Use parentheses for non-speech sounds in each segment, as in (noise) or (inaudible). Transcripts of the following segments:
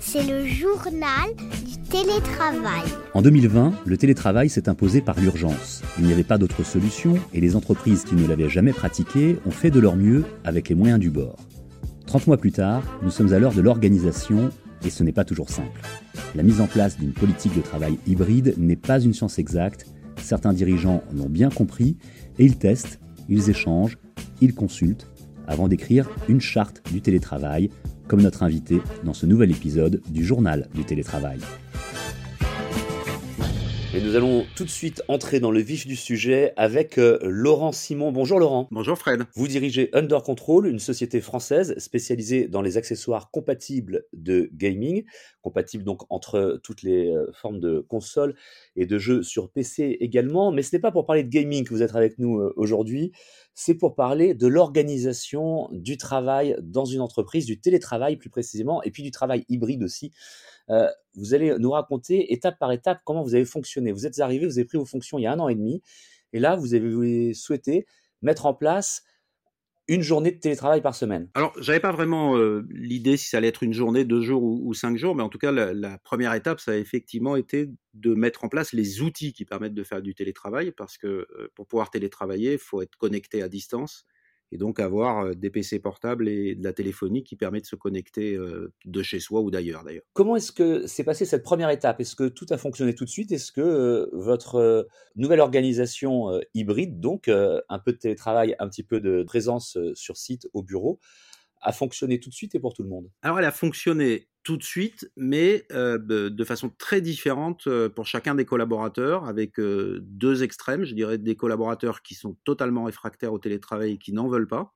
C'est le journal du télétravail. En 2020, le télétravail s'est imposé par l'urgence. Il n'y avait pas d'autre solution et les entreprises qui ne l'avaient jamais pratiqué ont fait de leur mieux avec les moyens du bord. 30 mois plus tard, nous sommes à l'heure de l'organisation et ce n'est pas toujours simple. La mise en place d'une politique de travail hybride n'est pas une science exacte. Certains dirigeants l'ont bien compris et ils testent, ils échangent, ils consultent avant d'écrire une charte du télétravail, comme notre invité dans ce nouvel épisode du journal du télétravail. Et nous allons tout de suite entrer dans le vif du sujet avec euh, Laurent Simon. Bonjour Laurent. Bonjour Fred. Vous dirigez Under Control, une société française spécialisée dans les accessoires compatibles de gaming, compatibles donc entre toutes les euh, formes de consoles et de jeux sur PC également. Mais ce n'est pas pour parler de gaming que vous êtes avec nous euh, aujourd'hui, c'est pour parler de l'organisation du travail dans une entreprise, du télétravail plus précisément, et puis du travail hybride aussi. Euh, vous allez nous raconter étape par étape comment vous avez fonctionné. Vous êtes arrivé, vous avez pris vos fonctions il y a un an et demi, et là, vous avez souhaité mettre en place une journée de télétravail par semaine. Alors, j'avais pas vraiment euh, l'idée si ça allait être une journée, deux jours ou, cinq jours, mais en tout cas, la, première étape, ça a effectivement été de mettre en place les outils qui permettent de faire du télétravail, parce que euh, pour pouvoir télétravailler, il faut être connecté à distance et donc avoir des PC portables et de la téléphonie qui permet de se connecter de chez soi ou d'ailleurs d'ailleurs. Comment est-ce que s'est passée cette première étape? Est-ce que tout a fonctionné tout de suite? Est-ce que votre nouvelle organisation hybride, donc un peu de télétravail, un petit peu de présence sur site au bureau, a fonctionné tout de suite et pour tout le monde. Alors elle a fonctionné tout de suite, mais euh, de, façon très différente euh, pour chacun des collaborateurs, avec euh, deux extrêmes, je dirais des collaborateurs qui sont totalement réfractaires au télétravail et qui n'en veulent pas,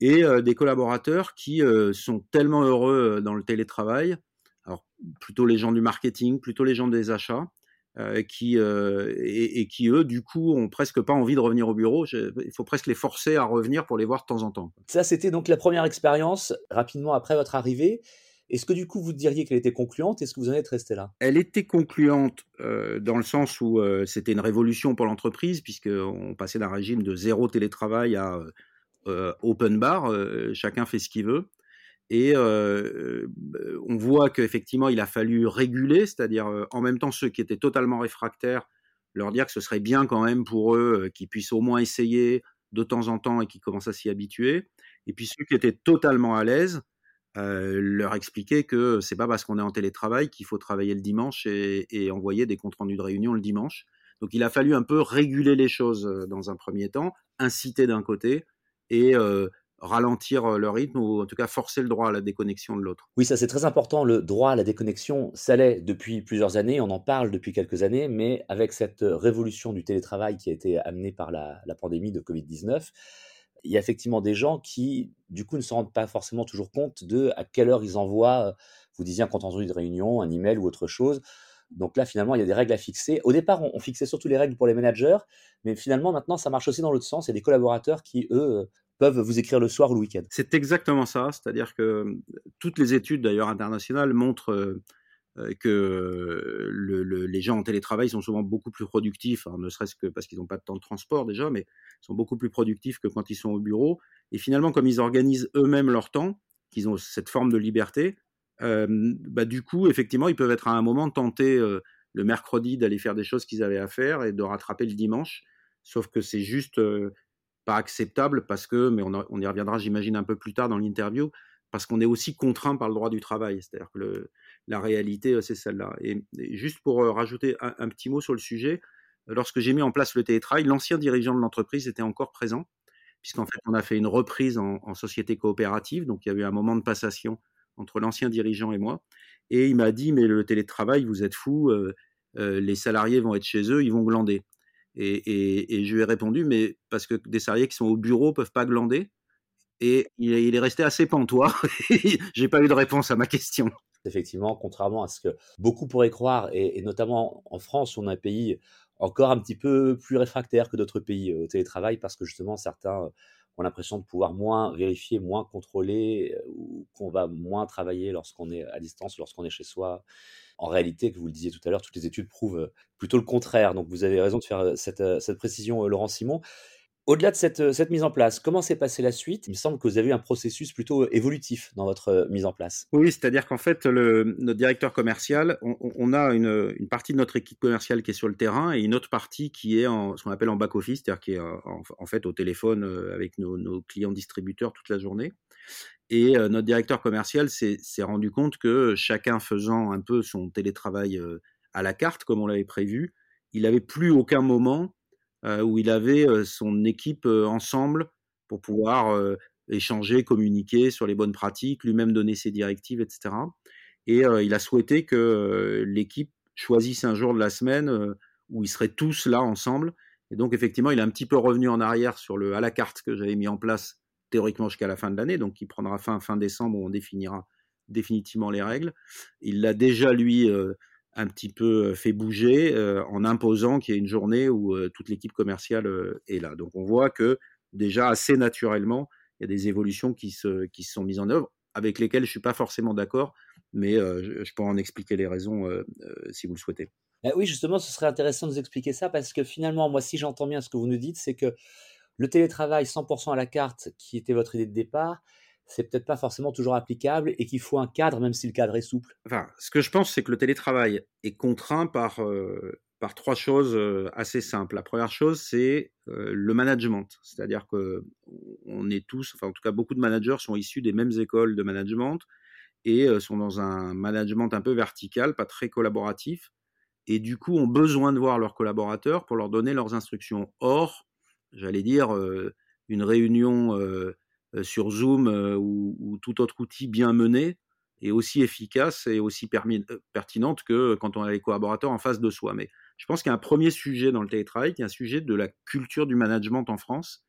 et des collaborateurs qui sont tellement heureux dans le télétravail, alors plutôt les gens du marketing, plutôt les gens des achats, qui et, et, qui eux du coup ont presque pas envie de revenir au bureau. il faut presque les forcer à revenir pour les voir de temps en temps. Ça c'était donc la première expérience rapidement après votre arrivée. Est-ce que du coup vous diriez qu'elle était concluante Est-ce que vous en êtes resté là? Elle était concluante dans le sens où c'était une révolution pour l'entreprise puisqu'on passait d'un régime de zéro télétravail à open bar, chacun fait ce qu'il veut. Et on voit qu'effectivement, il a fallu réguler, c'est-à-dire en même temps ceux qui étaient totalement réfractaires, leur dire que ce serait bien quand même pour eux qu'ils puissent au moins essayer de temps en temps et qu'ils commencent à s'y habituer. Et puis ceux qui étaient totalement à l'aise, leur expliquer que c'est pas parce qu'on est en télétravail qu'il faut travailler le dimanche et, et, envoyer des comptes rendus de réunion le dimanche. Donc il a fallu un peu réguler les choses dans un premier temps, inciter d'un côté et ralentir le rythme ou en tout cas forcer le droit à la déconnexion de l'autre. Oui, ça c'est très important. Le droit à la déconnexion, ça l'est depuis plusieurs années, on en parle depuis quelques années, mais avec cette révolution du télétravail qui a été amenée par la, pandémie de Covid-19, il y a effectivement des gens qui, du coup, ne se rendent pas forcément toujours compte de à quelle heure ils envoient, vous disiez un compte rendu de réunion, un email ou autre chose. Donc là, finalement, il y a des règles à fixer. Au départ, on, fixait surtout les règles pour les managers, mais finalement, maintenant, ça marche aussi dans l'autre sens. Il y a des collaborateurs qui, eux, peuvent vous écrire le soir ou le week-end. C'est exactement ça. C'est-à-dire que toutes les études, d'ailleurs, internationales montrent que les gens en télétravail sont souvent beaucoup plus productifs, ne serait-ce que parce qu'ils n'ont pas de temps de transport déjà, mais sont beaucoup plus productifs que quand ils sont au bureau. Et finalement, comme ils organisent eux-mêmes leur temps, qu'ils ont cette forme de liberté, bah, du coup, effectivement, ils peuvent être à un moment tentés le mercredi d'aller faire des choses qu'ils avaient à faire et de rattraper le dimanche. Sauf que c'est juste pas acceptable parce que, mais on, y reviendra, j'imagine, un peu plus tard dans l'interview, parce qu'on est aussi contraint par le droit du travail. C'est-à-dire que la réalité, c'est celle-là. Et, juste pour rajouter un, petit mot sur le sujet, lorsque j'ai mis en place le télétravail, l'ancien dirigeant de l'entreprise était encore présent, puisqu'en fait, on a fait une reprise en, société coopérative, donc il y a eu un moment de passation entre l'ancien dirigeant et moi. Et il m'a dit, mais le télétravail, vous êtes fou, les salariés vont être chez eux, ils vont glander. Et, je lui ai répondu, mais parce que des salariés qui sont au bureau peuvent pas glander. Et il, est resté assez pantois. (laughs) J'ai pas eu de réponse à ma question. Effectivement, contrairement à ce que beaucoup pourraient croire, et, notamment en France, on a un pays encore un petit peu plus réfractaire que d'autres pays euh, au télétravail, parce que justement, certains ont l'impression de pouvoir moins vérifier, moins contrôler, euh, ou qu'on va moins travailler lorsqu'on est à distance, lorsqu'on est chez soi. En réalité, que vous le disiez tout à l'heure, toutes les études prouvent plutôt le contraire. Donc vous avez raison de faire cette, cette précision, Laurent Simon. Au-delà de cette, cette, mise en place, comment s'est passée la suite? Il me semble que vous avez eu un processus plutôt évolutif dans votre mise en place. Oui, c'est-à-dire qu'en fait, le, notre directeur commercial, on, a une, partie de notre équipe commerciale qui est sur le terrain et une autre partie qui est en ce qu'on appelle en back-office, c'est-à-dire qui est en, fait au téléphone avec nos, clients distributeurs toute la journée. Et notre directeur commercial s'est rendu compte que chacun faisant un peu son télétravail à la carte, comme on l'avait prévu, il n'avait plus aucun moment euh, où il avait euh, son équipe euh, ensemble pour pouvoir échanger, communiquer sur les bonnes pratiques, lui-même donner ses directives, etc. Et il a souhaité que l'équipe choisisse un jour de la semaine où ils seraient tous là ensemble. Et donc, effectivement, il est un petit peu revenu en arrière sur le à la carte que j'avais mis en place théoriquement jusqu'à la fin de l'année, donc qui prendra fin fin décembre où on définira définitivement les règles. Il l'a déjà, lui, un petit peu fait bouger en imposant qu'il y ait une journée où toute l'équipe commerciale est là. Donc on voit que déjà assez naturellement, il y a des évolutions qui se, qui sont mises en œuvre avec lesquelles je ne suis pas forcément d'accord, mais je, peux en expliquer les raisons si vous le souhaitez. Eh oui, justement, ce serait intéressant de nous expliquer ça parce que finalement, moi, si j'entends bien ce que vous nous dites, c'est que le télétravail 100% à la carte, qui était votre idée de départ, c'est peut-être pas forcément toujours applicable et qu'il faut un cadre, même si le cadre est souple. Enfin, ce que je pense, c'est que le télétravail est contraint par, euh, par trois choses euh, assez simples. La première chose, c'est euh, le management. C'est-à-dire que on est tous, enfin en tout cas beaucoup de managers sont issus des mêmes écoles de management et sont dans un management un peu vertical, pas très collaboratif, et du coup ont besoin de voir leurs collaborateurs pour leur donner leurs instructions. Or, j'allais dire, une réunion sur Zoom euh, ou, tout autre outil bien mené est aussi efficace et aussi euh, pertinente que quand on a les collaborateurs en face de soi. Mais je pense qu'il y a un premier sujet dans le télétravail, qui est un sujet de la culture du management en France,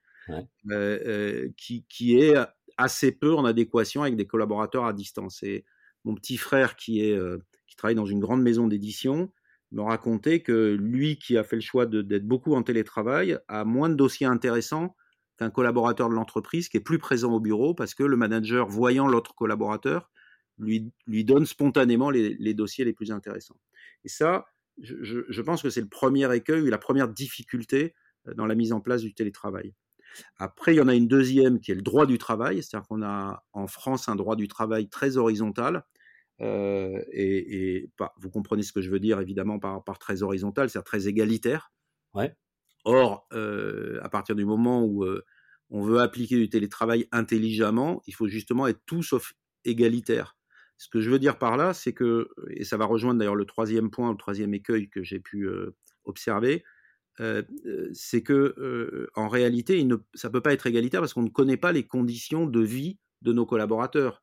qui, qui, est assez peu en adéquation avec des collaborateurs à distance. Et mon petit frère, qui, est, qui travaille dans une grande maison d'édition, me racontait que lui, qui a fait le choix d'être beaucoup en télétravail, a moins de dossiers intéressants qu'un collaborateur de l'entreprise qui est plus présent au bureau parce que le manager, voyant l'autre collaborateur, lui, donne spontanément les, dossiers les plus intéressants. Et ça, je, pense que c'est le premier écueil ou la première difficulté euh, dans la mise en place du télétravail. Après, il y en a une deuxième qui est le droit du travail, c'est-à-dire qu'on a en France un droit du travail très horizontal. Euh, et, vous comprenez ce que je veux dire évidemment par, par très horizontal, c'est-à-dire très égalitaire. Ouais. Or, euh, à partir du moment où euh, on veut appliquer du télétravail intelligemment, il faut justement être tout sauf égalitaire. Ce que je veux dire par là, c'est que, et ça va rejoindre d'ailleurs le troisième point, le troisième écueil que j'ai pu euh, observer, c'est que en réalité, il ne, ça peut pas être égalitaire parce qu'on ne connaît pas les conditions de vie de nos collaborateurs.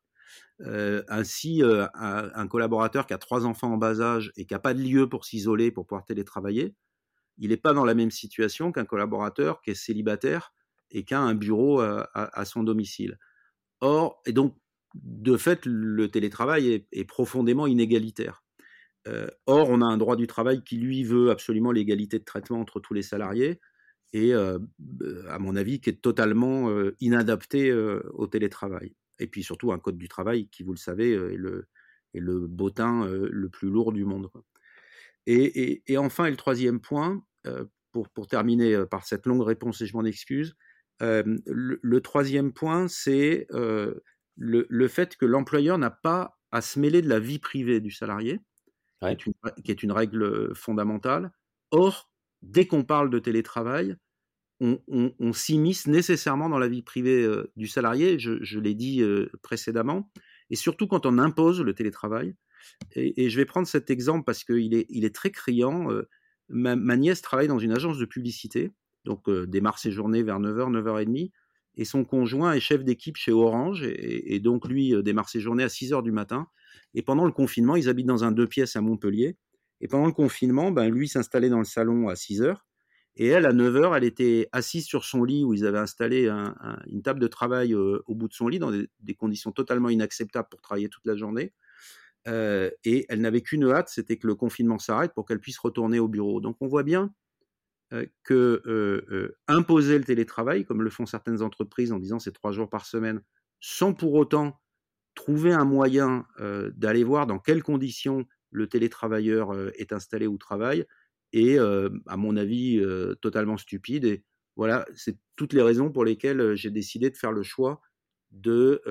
ainsi, un, un, collaborateur qui a trois enfants en bas âge et qui n'a pas de lieu pour s'isoler, pour pouvoir télétravailler, il n'est pas dans la même situation qu'un collaborateur qui est célibataire et qui a un bureau à, son domicile. Or, et donc, de fait, le télétravail est, profondément inégalitaire. Euh, or, on a un droit du travail qui, lui, veut absolument l'égalité de traitement entre tous les salariés et, euh, à mon avis, qui est totalement euh, inadapté au télétravail. Et puis surtout, un code du travail qui, vous le savez, est le bottin le plus lourd du monde. Et, enfin, et le troisième point, euh, pour, pour, terminer euh, par cette longue réponse et je m'en excuse, euh, le, troisième point, c'est le, le, fait que l'employeur n'a pas à se mêler de la vie privée du salarié, qui, est une, qui, est une, règle fondamentale. Or, dès qu'on parle de télétravail, on, on, on s'immisce nécessairement dans la vie privée du salarié, je, je l'ai dit précédemment, et surtout quand on impose le télétravail, et, je vais prendre cet exemple parce qu'il est, il est très criant. Euh, ma, nièce travaille dans une agence de publicité, donc euh, démarre ses journées vers 9h, 9h30, et son conjoint est chef d'équipe chez Orange, et, donc lui euh, démarre ses journées à 6h du matin. Et pendant le confinement, ils habitent dans un deux pièces à Montpellier. Et pendant le confinement, ben, lui s'installait dans le salon à 6h. Et elle, à 9h, elle était assise sur son lit où ils avaient installé une table de travail au bout de son lit dans des, conditions totalement inacceptables pour travailler toute la journée. Euh, et elle n'avait qu'une hâte, c'était que le confinement s'arrête pour qu'elle puisse retourner au bureau. Donc on voit bien euh, que euh, imposer le télétravail, comme le font certaines entreprises en disant c'est trois jours par semaine, sans pour autant trouver un moyen d'aller voir dans quelles conditions le télétravailleur est installé ou travaille, est, à mon avis, totalement stupide. Et Voilà, c'est toutes les raisons pour lesquelles j'ai décidé de faire le choix de,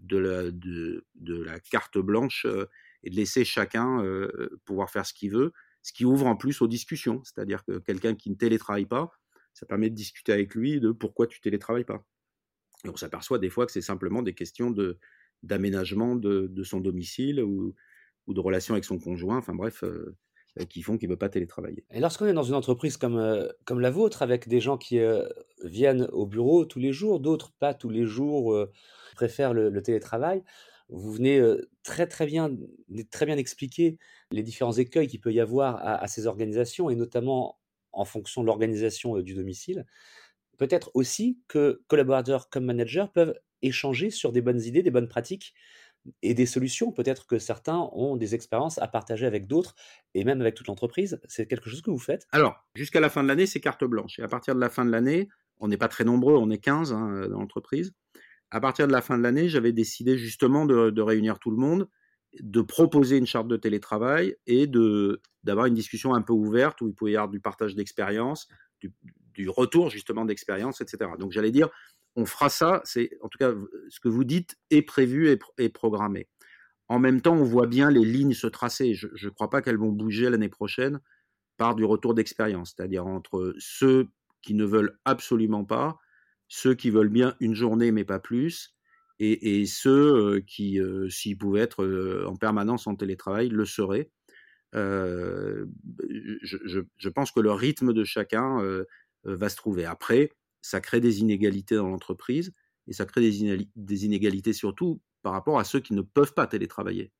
de, la, de, de la carte blanche et de laisser chacun pouvoir faire ce qu'il veut, ce qui ouvre en plus aux discussions. C'est-à-dire que quelqu'un qui ne télétravaille pas, ça permet de discuter avec lui de pourquoi tu télétravailles pas. Et on s'aperçoit des fois que c'est simplement des questions de, d'aménagement de, de, son domicile ou, ou, de relation avec son conjoint, enfin bref, qui font qu'il ne veut pas télétravailler. Et lorsqu'on est dans une entreprise comme, comme la vôtre, avec des gens qui viennent au bureau tous les jours, d'autres pas tous les jours, préfèrent le, télétravail, vous venez très très bien, très bien expliquer les différents écueils qu'il peut y avoir à, ces organisations et notamment en fonction de l'organisation du domicile. Peut-être aussi que collaborateurs comme managers peuvent échanger sur des bonnes idées, des bonnes pratiques et des solutions. Peut-être que certains ont des expériences à partager avec d'autres et même avec toute l'entreprise. C'est quelque chose que vous faites? Alors, jusqu'à la fin de l'année, c'est carte blanche. Et à partir de la fin de l'année, on n'est pas très nombreux, on est 15 hein, dans l'entreprise à partir de la fin de l'année, j'avais décidé justement de, réunir tout le monde, de proposer une charte de télétravail et d'avoir une discussion un peu ouverte où il pouvait y avoir du partage d'expérience, du, retour justement d'expérience, etc. Donc j'allais dire, on fera ça. C'est en tout cas ce que vous dites est prévu et, et programmé. En même temps, on voit bien les lignes se tracer. Je ne crois pas qu'elles vont bouger l'année prochaine par du retour d'expérience, c'est-à-dire entre ceux qui ne veulent absolument pas ceux qui veulent bien une journée mais pas plus, et, ceux qui, s'ils pouvaient être en permanence en télétravail, le seraient. Je, pense que le rythme de chacun va se trouver. Après, ça crée des inégalités dans l'entreprise, et ça crée des, inégalités surtout par rapport à ceux qui ne peuvent pas télétravailler.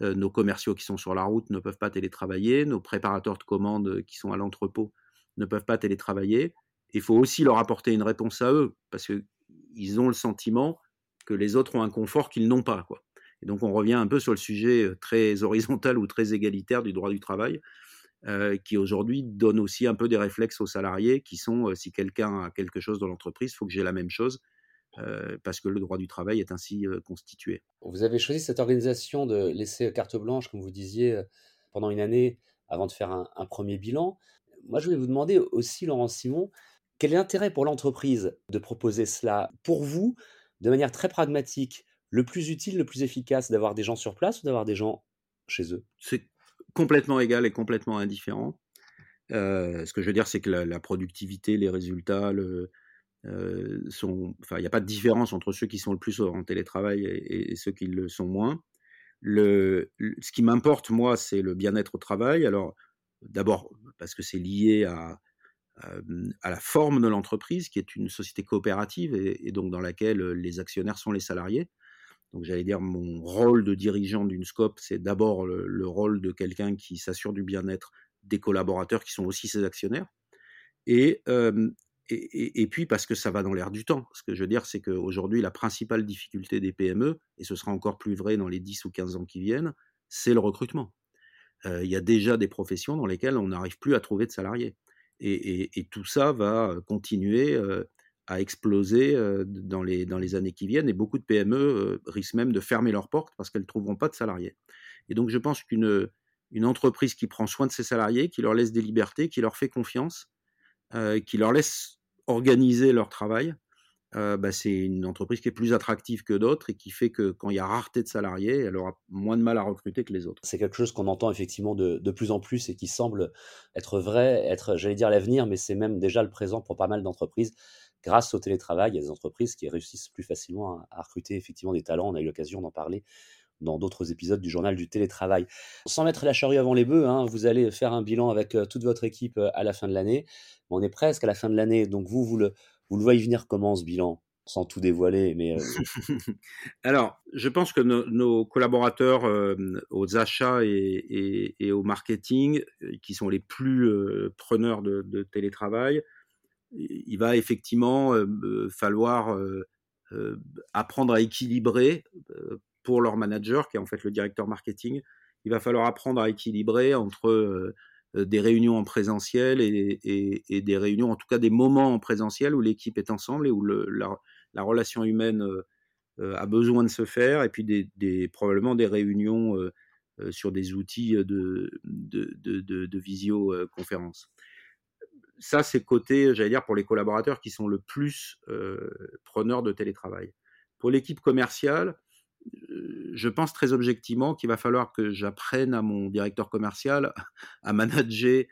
nos commerciaux qui sont sur la route ne peuvent pas télétravailler, nos préparateurs de commandes qui sont à l'entrepôt ne peuvent pas télétravailler il faut aussi leur apporter une réponse à eux, parce qu'ils ont le sentiment que les autres ont un confort qu'ils n'ont pas. Quoi. Et donc on revient un peu sur le sujet euh, très horizontal ou très égalitaire du droit du travail, euh, qui aujourd'hui donne aussi un peu des réflexes aux salariés, qui sont, euh, si quelqu'un a quelque chose dans l'entreprise, il faut que j'ai la même chose, parce que le droit du travail est ainsi constitué. Vous avez choisi cette organisation de laisser carte blanche, comme vous disiez, pendant une année avant de faire un, un premier bilan. Moi, je voulais vous demander aussi, Laurent Simon, quel est l'intérêt pour l'entreprise de proposer cela Pour vous, de manière très pragmatique, le plus utile, le plus efficace, d'avoir des gens sur place ou d'avoir des gens chez eux? C'est complètement égal et complètement indifférent. Euh, ce que je veux dire, c'est que la, productivité, les résultats, euh, il n'y a pas de différence entre ceux qui sont le plus en télétravail et, ceux qui le sont moins. Ce qui m'importe, moi, c'est le bien-être au travail. Alors, d'abord, parce que c'est lié à, à la forme de l'entreprise, qui est une société coopérative et, donc dans laquelle les actionnaires sont les salariés. Donc j'allais dire, mon rôle de dirigeant d'une scope, c'est d'abord le, rôle de quelqu'un qui s'assure du bien-être des collaborateurs qui sont aussi ses actionnaires. Et, puis parce que ça va dans l'air du temps. Ce que je veux dire, c'est qu'aujourd'hui, la principale difficulté des PME, et ce sera encore plus vrai dans les 10 ou 15 ans qui viennent, c'est le recrutement. Il y a déjà des professions dans lesquelles on n'arrive plus à trouver de salariés. Et, tout ça va continuer à exploser dans les, dans les années qui viennent. Et beaucoup de PME risquent même de fermer leurs portes parce qu'elles ne trouveront pas de salariés. Et donc je pense qu'une une entreprise qui prend soin de ses salariés, qui leur laisse des libertés, qui leur fait confiance, qui leur laisse organiser leur travail, bah, c'est une entreprise qui est plus attractive que d'autres et qui fait que quand il y a rareté de salariés, elle aura moins de mal à recruter que les autres. C'est quelque chose qu'on entend effectivement de, de, plus en plus et qui semble être vrai, être, j'allais dire l'avenir, mais c'est même déjà le présent pour pas mal d'entreprises. Grâce au télétravail, il y a des entreprises qui réussissent plus facilement à, recruter effectivement des talents. On a eu l'occasion d'en parler dans d'autres épisodes du journal du télétravail. Sans mettre la charrue avant les bœufs, hein, vous allez faire un bilan avec euh, toute votre équipe euh, à la fin de l'année. On est presque à la fin de l'année, donc vous, vous le, voyez venir comment ce bilan? Sans tout dévoiler, mais euh, (laughs) alors, je pense que nos collaborateurs aux achats et, au marketing, qui sont les plus preneurs de, télétravail, il va effectivement falloir apprendre à équilibrer pour leur manager, qui est en fait le directeur marketing. Il va falloir apprendre à équilibrer entre euh, des réunions en présentiel et, des réunions, en tout cas des moments en présentiel où l'équipe est ensemble et où la, relation humaine euh, euh, a besoin de se faire, et puis des, probablement des réunions sur des outils de, visioconférence. Ça, c'est côté, j'allais dire, pour les collaborateurs qui sont le plus preneurs de télétravail. Pour l'équipe commerciale, je pense très objectivement qu'il va falloir que j'apprenne à mon directeur commercial à manager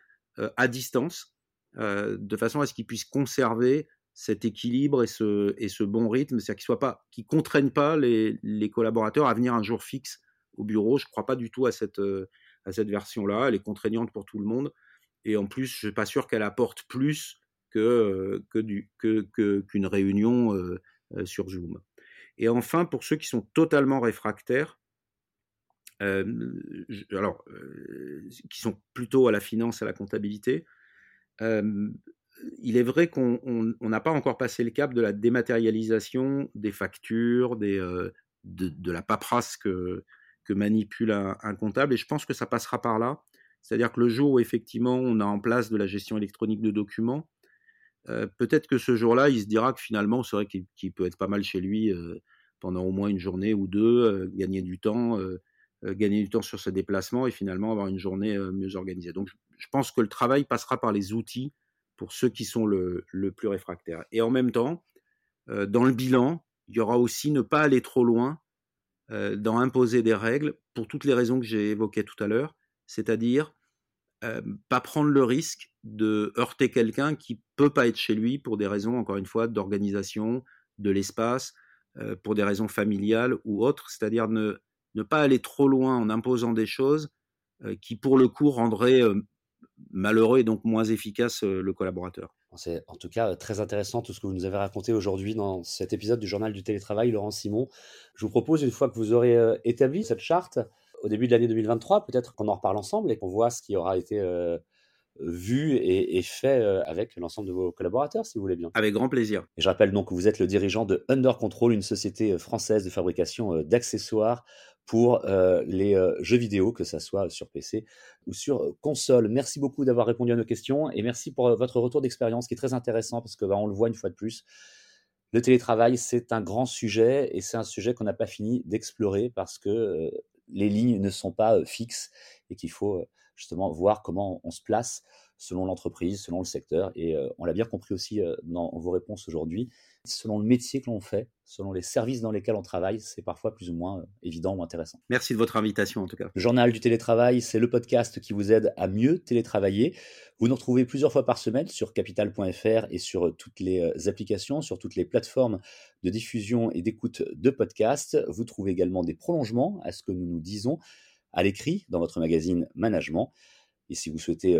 à distance, de façon à ce qu'il puisse conserver cet équilibre et ce, bon rythme, c'est-à-dire qu'il ne contraigne pas les, collaborateurs à venir un jour fixe au bureau. Je ne crois pas du tout à cette version-là. Elle est contraignante pour tout le monde. Et en plus, je suis pas sûr qu'elle apporte plus que, que, du, que, qu'une réunion sur Zoom. Et enfin, pour ceux qui sont totalement réfractaires, alors, qui sont plutôt à la finance, à la comptabilité, il est vrai qu'on n'a pas encore passé le cap de la dématérialisation des factures, des, de, la paperasse que, que manipule un, comptable, et je pense que ça passera par là. C'est-à-dire que le jour où effectivement on a en place de la gestion électronique de documents, peut-être que ce jour-là, il se dira que finalement, c'est vrai qu'il peut être pas mal chez lui pendant au moins une journée ou deux, gagner du temps, gagner du temps sur ses déplacements et finalement avoir une journée mieux organisée. Donc, je pense que le travail passera par les outils pour ceux qui sont le, plus réfractaires. Et en même temps, dans le bilan, il y aura aussi ne pas aller trop loin dans imposer des règles pour toutes les raisons que j'ai évoquées tout à l'heure, c'est-à-dire pas prendre le risque de heurter quelqu'un qui peut pas être chez lui pour des raisons, encore une fois, d'organisation, de l'espace, euh, pour des raisons familiales ou autres, c'est-à-dire ne, ne pas aller trop loin en imposant des choses euh, qui, pour le coup, rendraient euh, malheureux et donc moins efficace le collaborateur. C'est en tout cas très intéressant tout ce que vous nous avez raconté aujourd'hui dans cet épisode du journal du télétravail, Laurent Simon. Je vous propose, une fois que vous aurez établi cette charte, au début de l'année 2023, peut-être qu'on en reparle ensemble et qu'on voit ce qui aura été vu et, fait euh, avec l'ensemble de vos collaborateurs, si vous voulez bien. Avec grand plaisir. Et je rappelle donc que vous êtes le dirigeant de Under Control, une société euh, française de fabrication euh, d'accessoires pour les jeux vidéo, que ce soit sur PC ou sur console. Merci beaucoup d'avoir répondu à nos questions et merci pour votre retour d'expérience qui est très intéressant parce que bah, on le voit une fois de plus. Le télétravail, c'est un grand sujet et c'est un sujet qu'on n'a pas fini d'explorer parce que les lignes ne sont pas fixes et qu'il faut justement voir comment on se place selon l'entreprise, selon le secteur. Et euh, on l'a bien compris aussi euh, dans vos réponses aujourd'hui. Selon le métier que l'on fait, selon les services dans lesquels on travaille, c'est parfois plus ou moins euh, évident ou intéressant. Merci de votre invitation en tout cas. Le journal du télétravail, c'est le podcast qui vous aide à mieux télétravailler. Vous nous retrouvez plusieurs fois par semaine sur capital.fr et sur toutes les applications, sur toutes les plateformes de diffusion et d'écoute de podcasts. Vous trouvez également des prolongements à ce que nous nous disons à l'écrit dans votre magazine Management. Et si vous souhaitez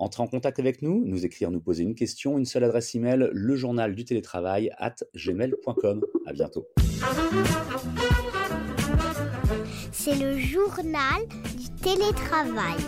entrer en contact avec nous, nous écrire, nous poser une question, une seule adresse email, le journal du télétravail at gmail.com. À bientôt. C'est le journal du télétravail.